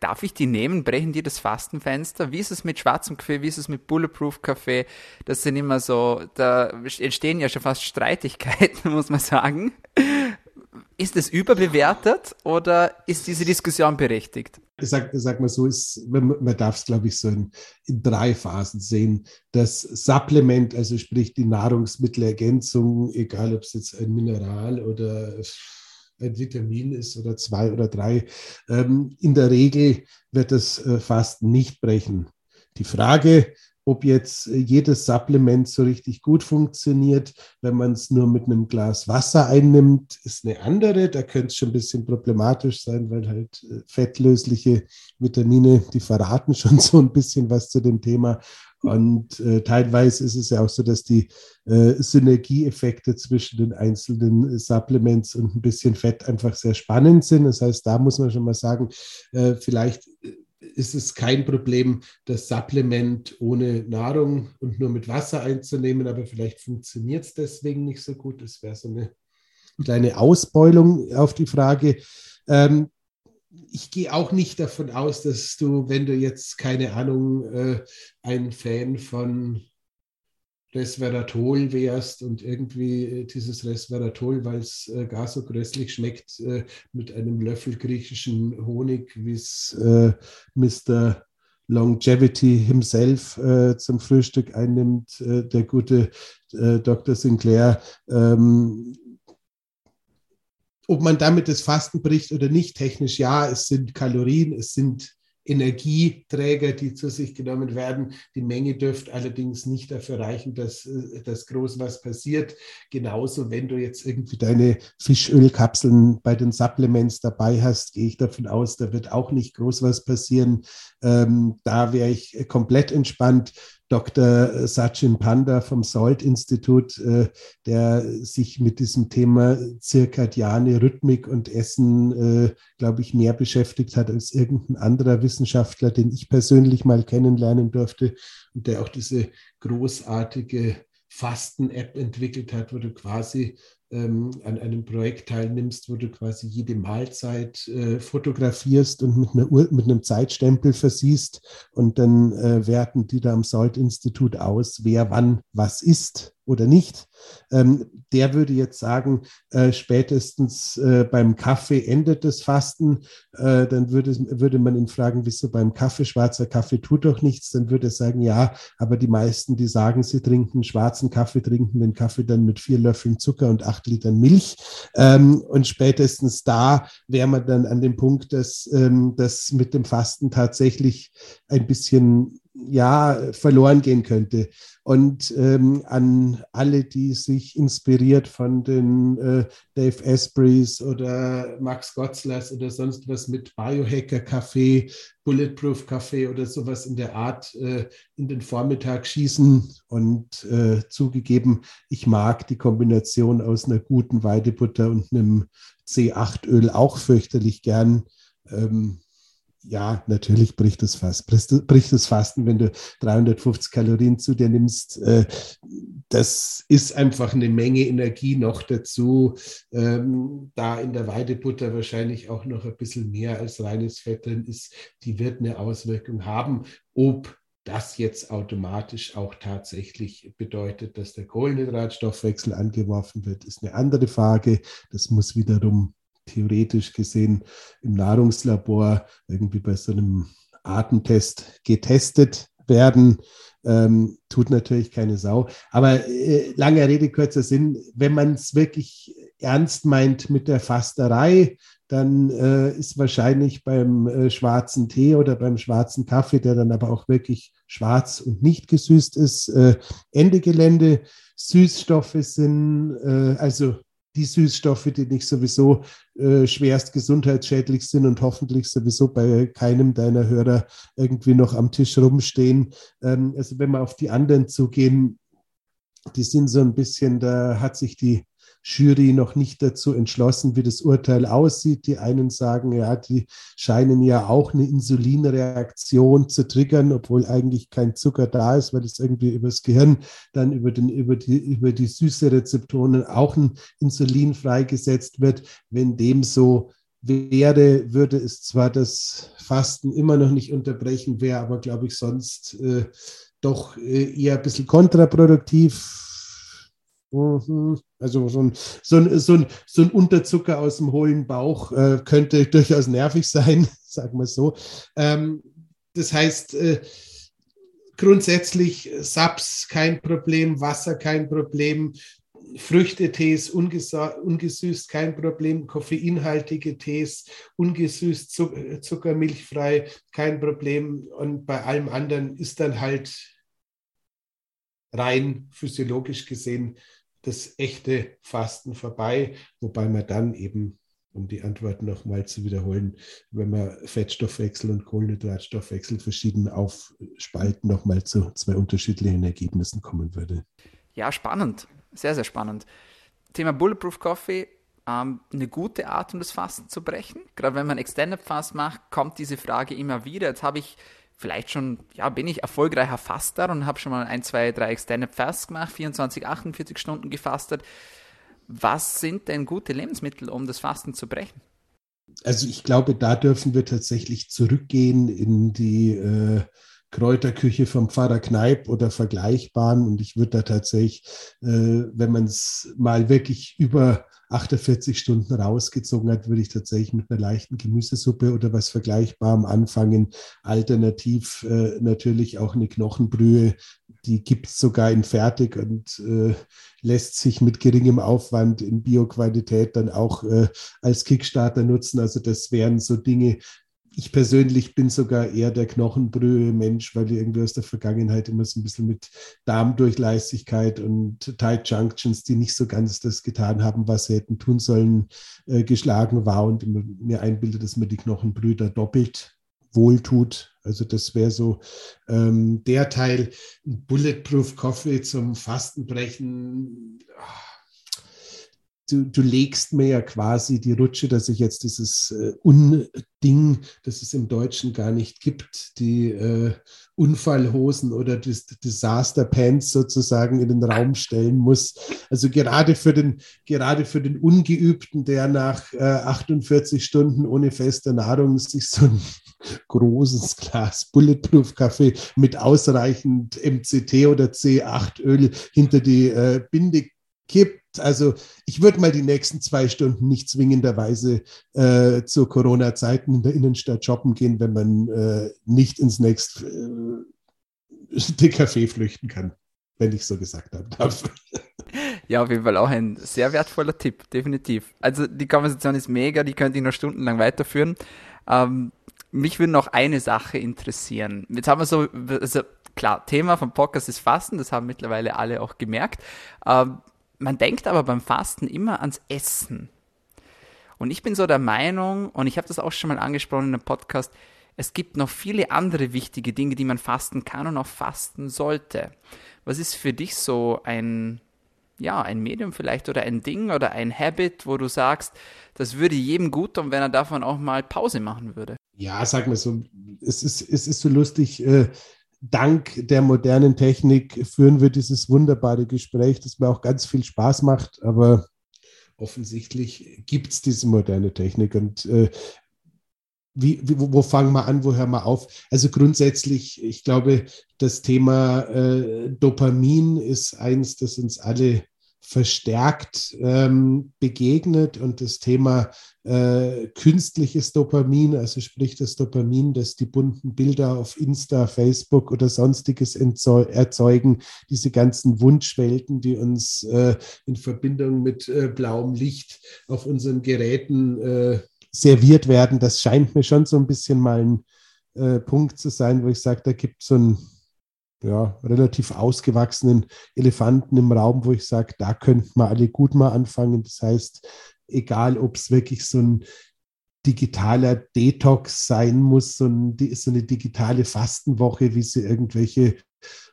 darf ich die nehmen? Brechen die das Fastenfenster? Wie ist es mit schwarzem Kaffee? Wie ist es mit Bulletproof Kaffee? Das sind immer so, da entstehen ja schon fast Streitigkeiten, muss man sagen. Ist es überbewertet oder ist diese Diskussion berechtigt? Ich sag, sag mal so, ist, man darf es, glaube ich, so in, in, drei Phasen sehen. Das Supplement, also sprich die Nahrungsmittelergänzung, egal ob es jetzt ein Mineral oder ein Vitamin ist oder zwei oder drei, ähm, in der Regel wird das äh, Fasten nicht brechen. Die Frage, ob jetzt äh, jedes Supplement so richtig gut funktioniert, wenn man es nur mit einem Glas Wasser einnimmt, ist eine andere. Da könnte es schon ein bisschen problematisch sein, weil halt äh, fettlösliche Vitamine, die verraten schon so ein bisschen was zu dem Thema. Und äh, teilweise ist es ja auch so, dass die äh, Synergieeffekte zwischen den einzelnen Supplements und ein bisschen Fett einfach sehr spannend sind. Das heißt, da muss man schon mal sagen, äh, vielleicht ist es kein Problem, das Supplement ohne Nahrung und nur mit Wasser einzunehmen, aber vielleicht funktioniert es deswegen nicht so gut. Das wäre so eine kleine Ausbeulung auf die Frage. Ähm, ich gehe auch nicht davon aus, dass du, wenn du jetzt keine Ahnung, äh, ein Fan von Resveratrol wärst und irgendwie äh, dieses Resveratrol, weil es äh, gar so grässlich schmeckt, äh, mit einem Löffel griechischen Honig, wie es Mr. Longevity himself zum Frühstück einnimmt, der gute Dr. Sinclair. Ähm, ob man damit das Fasten bricht oder nicht, technisch ja, es sind Kalorien, es sind Energieträger, die zu sich genommen werden. Die Menge dürfte allerdings nicht dafür reichen, dass, äh, dass groß was passiert. Genauso, wenn du jetzt irgendwie deine Fischölkapseln bei den Supplements dabei hast, gehe ich davon aus, da wird auch nicht groß was passieren. Ähm, da wäre ich komplett entspannt. Dr. Sachin Panda vom Salt Institut, äh, der sich mit diesem Thema zirkadiane Rhythmik und Essen, äh, glaube ich, mehr beschäftigt hat als irgendein anderer Wissenschaftler, den ich persönlich mal kennenlernen durfte und der auch diese großartige Fasten-App entwickelt hat, wo du quasi ähm, an einem Projekt teilnimmst, wo du quasi jede Mahlzeit äh, fotografierst und mit, einer Uhr, mit einem Zeitstempel versiehst und dann äh, werten die da am Salt-Institut aus, wer wann was isst. Oder nicht. Ähm, der würde jetzt sagen, äh, spätestens äh, beim Kaffee endet das Fasten. Äh, dann würde, würde man ihn fragen, wieso beim Kaffee, schwarzer Kaffee tut doch nichts. Dann würde er sagen, ja, aber die meisten, die sagen, sie trinken schwarzen Kaffee, trinken den Kaffee dann mit vier Löffeln Zucker und acht Litern Milch. Ähm, und spätestens da wäre man dann an dem Punkt, dass ähm, das mit dem Fasten tatsächlich ein bisschen ja, verloren gehen könnte. Und ähm, an alle, die sich inspiriert von den äh, Dave Aspreys oder Max Gotzlers oder sonst was mit Biohacker Kaffee, Bulletproof Kaffee oder sowas in der Art äh, in den Vormittag schießen. Und äh, zugegeben, ich mag die Kombination aus einer guten Weidebutter und einem C8-Öl auch fürchterlich gern. Ähm, ja, natürlich bricht es fast. Bricht es Fasten, wenn du 350 Kalorien zu dir nimmst. Äh, das ist einfach eine Menge Energie noch dazu. Ähm, da in der Weidebutter wahrscheinlich auch noch ein bisschen mehr als reines Fett drin ist, die wird eine Auswirkung haben. Ob das jetzt automatisch auch tatsächlich bedeutet, dass der Kohlenhydratstoffwechsel angeworfen wird, ist eine andere Frage. Das muss wiederum theoretisch gesehen im Nahrungslabor irgendwie bei so einem Artentest getestet werden. Ähm, tut natürlich keine Sau. Aber äh, lange Rede, kurzer Sinn, wenn man es wirklich ernst meint mit der Fasterei, dann äh, ist wahrscheinlich beim äh, schwarzen Tee oder beim schwarzen Kaffee, der dann aber auch wirklich schwarz und nicht gesüßt ist, äh, Ende Gelände. Süßstoffe sind, äh, also die Süßstoffe, die nicht sowieso äh, schwerst gesundheitsschädlich sind und hoffentlich sowieso bei keinem deiner Hörer irgendwie noch am Tisch rumstehen. Ähm, also wenn wir auf die anderen zugehen, die sind so ein bisschen, da hat sich die Jury noch nicht dazu entschlossen, wie das Urteil aussieht. Die einen sagen, ja, die scheinen ja auch eine Insulinreaktion zu triggern, obwohl eigentlich kein Zucker da ist, weil es irgendwie übers Gehirn dann über, den, über, die, über die süße Rezeptoren auch ein Insulin freigesetzt wird. Wenn dem so wäre, würde es zwar das Fasten immer noch nicht unterbrechen, wäre aber, glaube ich, sonst äh, doch äh, eher ein bisschen kontraproduktiv. Also so ein, so, ein, so, ein, so ein Unterzucker aus dem hohlen Bauch äh, könnte durchaus nervig sein, sagen wir so. Ähm, das heißt, äh, grundsätzlich Saps kein Problem, Wasser kein Problem, Früchtetees ungesüßt kein Problem, koffeinhaltige Tees ungesüßt, zuckermilchfrei kein Problem und bei allem anderen ist dann halt rein physiologisch gesehen das echte Fasten vorbei, wobei man dann eben, um die Antwort nochmal zu wiederholen, wenn man Fettstoffwechsel und Kohlenhydratstoffwechsel verschieden aufspalten, nochmal zu zwei unterschiedlichen Ergebnissen kommen würde. Ja, spannend. Sehr, sehr spannend. Thema Bulletproof Coffee, ähm, eine gute Art, um das Fasten zu brechen. Gerade wenn man Extended Fast macht, kommt diese Frage immer wieder. Jetzt habe ich vielleicht schon, ja, bin ich erfolgreicher Faster und habe schon mal ein, zwei, drei Extended Fasts gemacht, 24, 48 Stunden gefastet. Was sind denn gute Lebensmittel, um das Fasten zu brechen? Also ich glaube, da dürfen wir tatsächlich zurückgehen in die äh, Kräuterküche vom Pfarrer Kneip oder vergleichbaren. Und ich würde da tatsächlich, äh, wenn man es mal wirklich über 48 Stunden rausgezogen hat, würde ich tatsächlich mit einer leichten Gemüsesuppe oder was Vergleichbarem anfangen. Alternativ äh, natürlich auch eine Knochenbrühe, die gibt es sogar in fertig und äh, lässt sich mit geringem Aufwand in Bioqualität dann auch äh, als Kickstarter nutzen. Also das wären so Dinge, ich persönlich bin sogar eher der Knochenbrühe-Mensch, weil ich irgendwie aus der Vergangenheit immer so ein bisschen mit Darmdurchlässigkeit und Tight Junctions, die nicht so ganz das getan haben, was sie hätten tun sollen, äh, geschlagen war und mir einbildet, dass mir die Knochenbrühe da doppelt wohltut. Also das wäre so ähm, der Teil. Bulletproof Coffee zum Fastenbrechen. Du, du legst mir ja quasi die Rutsche, dass ich jetzt dieses äh, Unding, das es im Deutschen gar nicht gibt, die äh, Unfallhosen oder das Disaster Pants sozusagen in den Raum stellen muss. Also gerade für den, gerade für den Ungeübten, der nach äh, 48 Stunden ohne feste Nahrung sich so ein großes Glas Bulletproof Kaffee mit ausreichend MCT oder C8 Öl hinter die äh, Binde kippt. Also ich würde mal die nächsten zwei Stunden nicht zwingenderweise äh, zu Corona-Zeiten in der Innenstadt shoppen gehen, wenn man äh, nicht ins nächste äh, Café flüchten kann, wenn ich so gesagt darf. Ja, auf jeden Fall auch ein sehr wertvoller Tipp, definitiv. Also die Konversation ist mega, die könnte ich noch stundenlang weiterführen. Ähm, mich würde noch eine Sache interessieren. Jetzt haben wir so, also klar, Thema vom Podcast ist Fasten, das haben mittlerweile alle auch gemerkt. Ähm, man denkt aber beim Fasten immer ans Essen. Und ich bin so der Meinung, und ich habe das auch schon mal angesprochen in einem Podcast, es gibt noch viele andere wichtige Dinge, die man fasten kann und auch fasten sollte. Was ist für dich so ein, ja, ein Medium vielleicht oder ein Ding oder ein Habit, wo du sagst, das würde jedem gut tun, wenn er davon auch mal Pause machen würde? Ja, sag mal so, es ist, es ist so lustig, äh, dank der modernen Technik führen wir dieses wunderbare Gespräch, das mir auch ganz viel Spaß macht, aber offensichtlich gibt es diese moderne Technik. Und äh, wie, wie, wo fangen wir an, wo hören wir auf? Also grundsätzlich, ich glaube, das Thema äh, Dopamin ist eins, das uns alle verstärkt ähm, begegnet. Und das Thema äh, künstliches Dopamin, also sprich das Dopamin, das die bunten Bilder auf Insta, Facebook oder sonstiges erzeugen, diese ganzen Wunschwelten, die uns äh, in Verbindung mit äh, blauem Licht auf unseren Geräten äh, serviert werden, das scheint mir schon so ein bisschen mal ein äh, Punkt zu sein, wo ich sage, da gibt es so ein ja, relativ ausgewachsenen Elefanten im Raum, wo ich sage, da könnten wir alle gut mal anfangen. Das heißt, egal ob es wirklich so ein digitaler Detox sein muss, so, ein, so eine digitale Fastenwoche, wie sie irgendwelche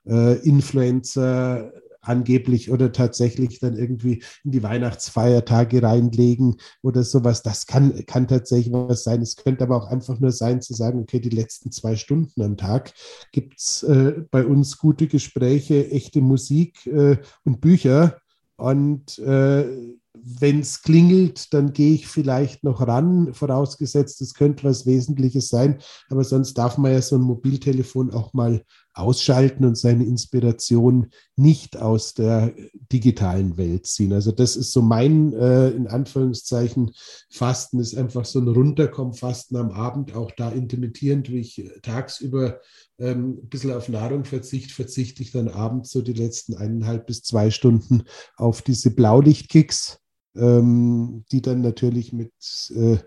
äh, Influencer angeblich oder tatsächlich dann irgendwie in die Weihnachtsfeiertage reinlegen oder sowas. Das kann, kann tatsächlich was sein. Es könnte aber auch einfach nur sein, zu sagen, okay, die letzten zwei Stunden am Tag gibt es äh, bei uns gute Gespräche, echte Musik äh, und Bücher. Und äh, wenn es klingelt, dann gehe ich vielleicht noch ran, vorausgesetzt, es könnte was Wesentliches sein. Aber sonst darf man ja so ein Mobiltelefon auch mal ausschalten und seine Inspiration nicht aus der digitalen Welt ziehen. Also das ist so mein, äh, in Anführungszeichen, Fasten ist einfach so ein Runterkommen, Fasten am Abend, auch da intermittierend, wie ich tagsüber ähm, ein bisschen auf Nahrung verzichte, verzichte ich dann abends so die letzten eineinhalb bis zwei Stunden auf diese Blaulichtkicks, ähm, die dann natürlich mit äh,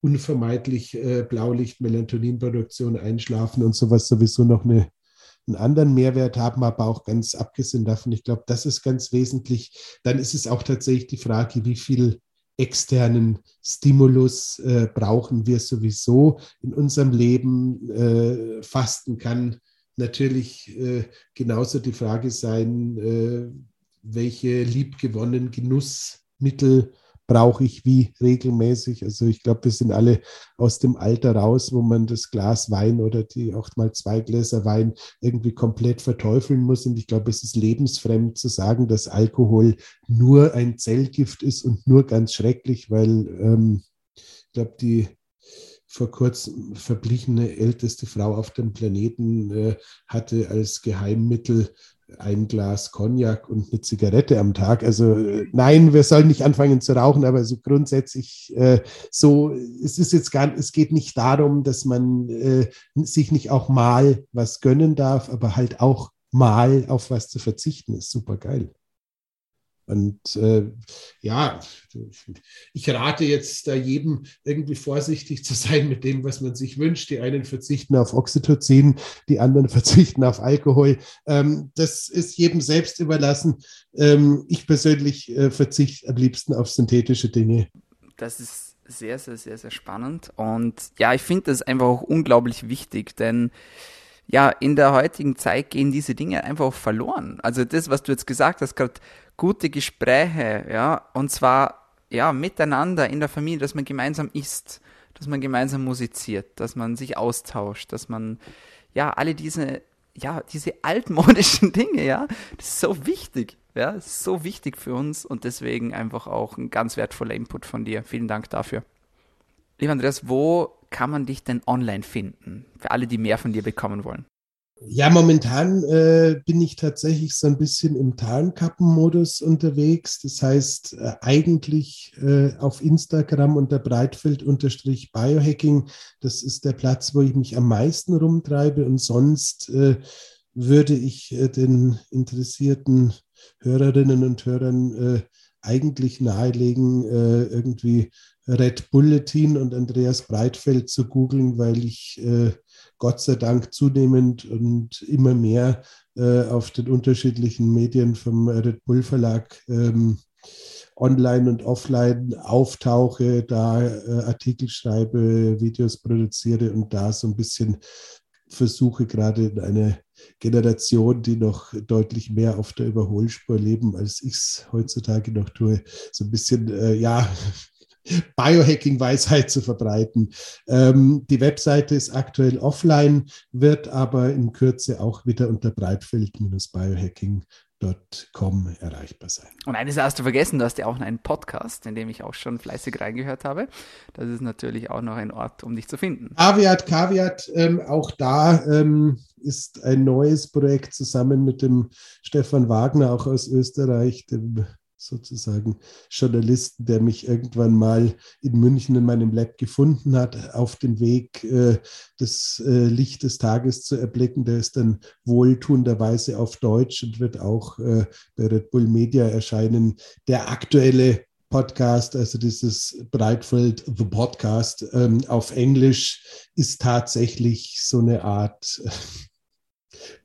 unvermeidlich äh, Blaulicht, Melatoninproduktion, Einschlafen und sowas sowieso noch eine, einen anderen Mehrwert haben, aber auch ganz abgesehen davon, ich glaube, das ist ganz wesentlich. Dann ist es auch tatsächlich die Frage, wie viel externen Stimulus äh, brauchen wir sowieso in unserem Leben. Äh, Fasten kann natürlich äh, genauso die Frage sein, äh, welche liebgewonnenen Genussmittel brauche ich wie regelmäßig. Also ich glaube, wir sind alle aus dem Alter raus, wo man das Glas Wein oder die auch mal zwei Gläser Wein irgendwie komplett verteufeln muss. Und ich glaube, es ist lebensfremd zu sagen, dass Alkohol nur ein Zellgift ist und nur ganz schrecklich, weil ähm, ich glaube, die vor kurzem verblichene älteste Frau auf dem Planeten äh, hatte als Geheimmittel ein Glas Cognac und eine Zigarette am Tag. Also nein, wir sollen nicht anfangen zu rauchen, aber so grundsätzlich äh, so, es ist jetzt gar, es geht nicht darum, dass man äh, sich nicht auch mal was gönnen darf, aber halt auch mal auf was zu verzichten, ist super geil. Und äh, ja, ich rate jetzt da jedem irgendwie vorsichtig zu sein mit dem, was man sich wünscht. Die einen verzichten auf Oxytocin, die anderen verzichten auf Alkohol. Ähm, das ist jedem selbst überlassen. Ähm, ich persönlich äh, verzichte am liebsten auf synthetische Dinge. Das ist sehr, sehr, sehr, sehr spannend. Und ja, ich finde das einfach auch unglaublich wichtig, denn ja, in der heutigen Zeit gehen diese Dinge einfach verloren. Also das, was du jetzt gesagt hast, gerade gute Gespräche, ja, und zwar ja miteinander in der Familie, dass man gemeinsam isst, dass man gemeinsam musiziert, dass man sich austauscht, dass man ja alle diese ja diese altmodischen Dinge, ja, das ist so wichtig, ja, so wichtig für uns und deswegen einfach auch ein ganz wertvoller Input von dir. Vielen Dank dafür. Lieber Andreas, wo kann man dich denn online finden? Für alle, die mehr von dir bekommen wollen. Ja, momentan äh, bin ich tatsächlich so ein bisschen im Tarnkappenmodus unterwegs. Das heißt, äh, eigentlich äh, auf Instagram unter Breitfeld-Biohacking. Das ist der Platz, wo ich mich am meisten rumtreibe. Und sonst äh, würde ich äh, den interessierten Hörerinnen und Hörern äh, eigentlich nahelegen, irgendwie Red Bulletin und Andreas Breitfeld zu googeln, weil ich äh, Gott sei Dank zunehmend und immer mehr äh, auf den unterschiedlichen Medien vom Red Bull Verlag ähm, online und offline auftauche, da äh, Artikel schreibe, Videos produziere und da so ein bisschen versuche gerade in eine Generation, die noch deutlich mehr auf der Überholspur leben, als ich es heutzutage noch tue, so ein bisschen, äh, ja, Biohacking-Weisheit zu verbreiten. Ähm, die Webseite ist aktuell offline, wird aber in Kürze auch wieder unter breitfeld-biohacking Com erreichbar sein. Und eines hast du vergessen, du hast ja auch einen Podcast, in dem ich auch schon fleißig reingehört habe. Das ist natürlich auch noch ein Ort, um dich zu finden. Kaviat, Kaviat, ähm, auch da ähm, ist ein neues Projekt zusammen mit dem Stefan Wagner, auch aus Österreich, dem sozusagen Journalisten, der mich irgendwann mal in München in meinem Lab gefunden hat, auf dem Weg äh, das äh, Licht des Tages zu erblicken. Der ist dann wohltuenderweise auf Deutsch und wird auch äh, bei Red Bull Media erscheinen. Der aktuelle Podcast, also dieses Breitfeld The Podcast ähm, auf Englisch, ist tatsächlich so eine Art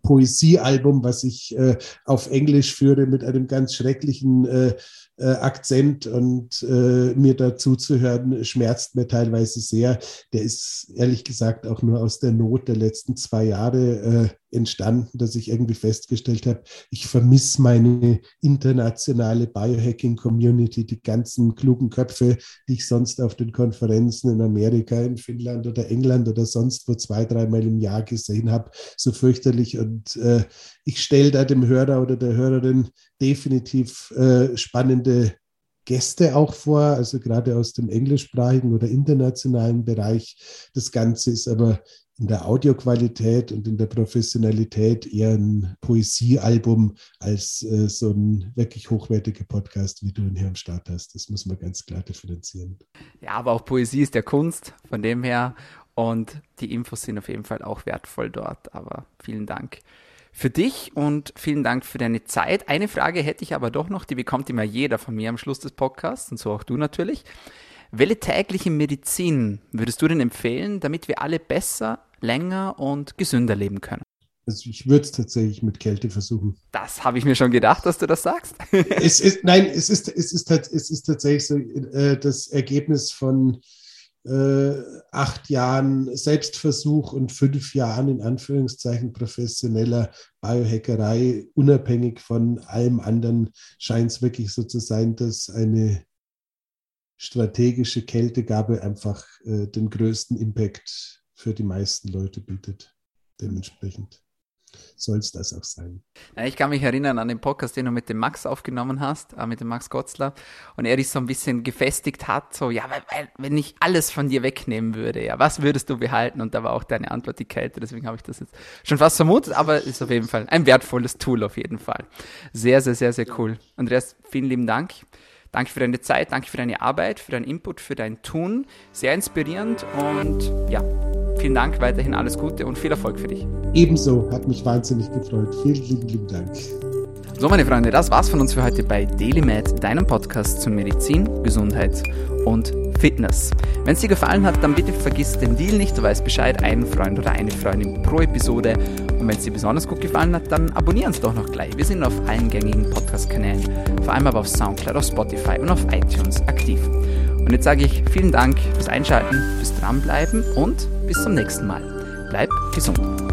Poesiealbum, was ich äh, auf Englisch führe mit einem ganz schrecklichen äh, äh, Akzent und äh, mir dazu zu hören, schmerzt mir teilweise sehr. Der ist ehrlich gesagt auch nur aus der Not der letzten zwei Jahre äh, entstanden, dass ich irgendwie festgestellt habe, ich vermisse meine internationale Biohacking-Community, die ganzen klugen Köpfe, die ich sonst auf den Konferenzen in Amerika, in Finnland oder England oder sonst wo zwei, dreimal im Jahr gesehen habe, so fürchterlich. Und äh, ich stelle da dem Hörer oder der Hörerin definitiv äh, spannende Gäste auch vor, also gerade aus dem englischsprachigen oder internationalen Bereich. Das Ganze ist aber in der Audioqualität und in der Professionalität eher ein Poesiealbum als äh, so ein wirklich hochwertiger Podcast, wie du ihn hier am Start hast. Das muss man ganz klar differenzieren. Ja, aber auch Poesie ist der Kunst, von dem her. Und die Infos sind auf jeden Fall auch wertvoll dort. Aber vielen Dank für dich und vielen Dank für deine Zeit. Eine Frage hätte ich aber doch noch, die bekommt immer jeder von mir am Schluss des Podcasts und so auch du natürlich. Welche tägliche Medizin würdest du denn empfehlen, damit wir alle besser, länger und gesünder leben können? Also ich würde es tatsächlich mit Kälte versuchen. Das habe ich mir schon gedacht, dass du das sagst. es ist, nein, es ist, es ist, es ist tatsächlich so äh, das Ergebnis von äh, acht Jahren Selbstversuch und fünf Jahren in Anführungszeichen professioneller Biohackerei, unabhängig von allem anderen, scheint es wirklich so zu sein, dass eine strategische Kältegabe einfach äh, den größten Impact für die meisten Leute bietet. Dementsprechend soll es das auch sein. Ich kann mich erinnern an den Podcast, den du mit dem Max aufgenommen hast, äh, mit dem Max Gotzler, und er dich so ein bisschen gefestigt hat, so, ja, wenn ich alles von dir wegnehmen würde, ja, was würdest du behalten? Und da war auch deine Antwort die Kälte, deswegen habe ich das jetzt schon fast vermutet, aber ist auf jeden Fall ein wertvolles Tool auf jeden Fall. Sehr, sehr, sehr, sehr cool. Andreas, vielen lieben Dank. Danke für deine Zeit, danke für deine Arbeit, für deinen Input, für dein Tun. Sehr inspirierend und ja, vielen Dank, weiterhin alles Gute und viel Erfolg für dich. Ebenso, hat mich wahnsinnig gefreut. Vielen lieben, lieben Dank. So, meine Freunde, das war's von uns für heute bei DailyMed, deinem Podcast zu Medizin, Gesundheit und Fitness. Wenn es dir gefallen hat, dann bitte vergiss den Deal nicht. Du weißt Bescheid, einen Freund oder eine Freundin pro Episode. Und wenn es dir besonders gut gefallen hat, dann abonnieren uns doch noch gleich. Wir sind auf allen gängigen Podcast-Kanälen, vor allem aber auf Soundcloud, auf Spotify und auf iTunes aktiv. Und jetzt sage ich vielen Dank fürs Einschalten, fürs Dranbleiben und bis zum nächsten Mal. Bleib gesund.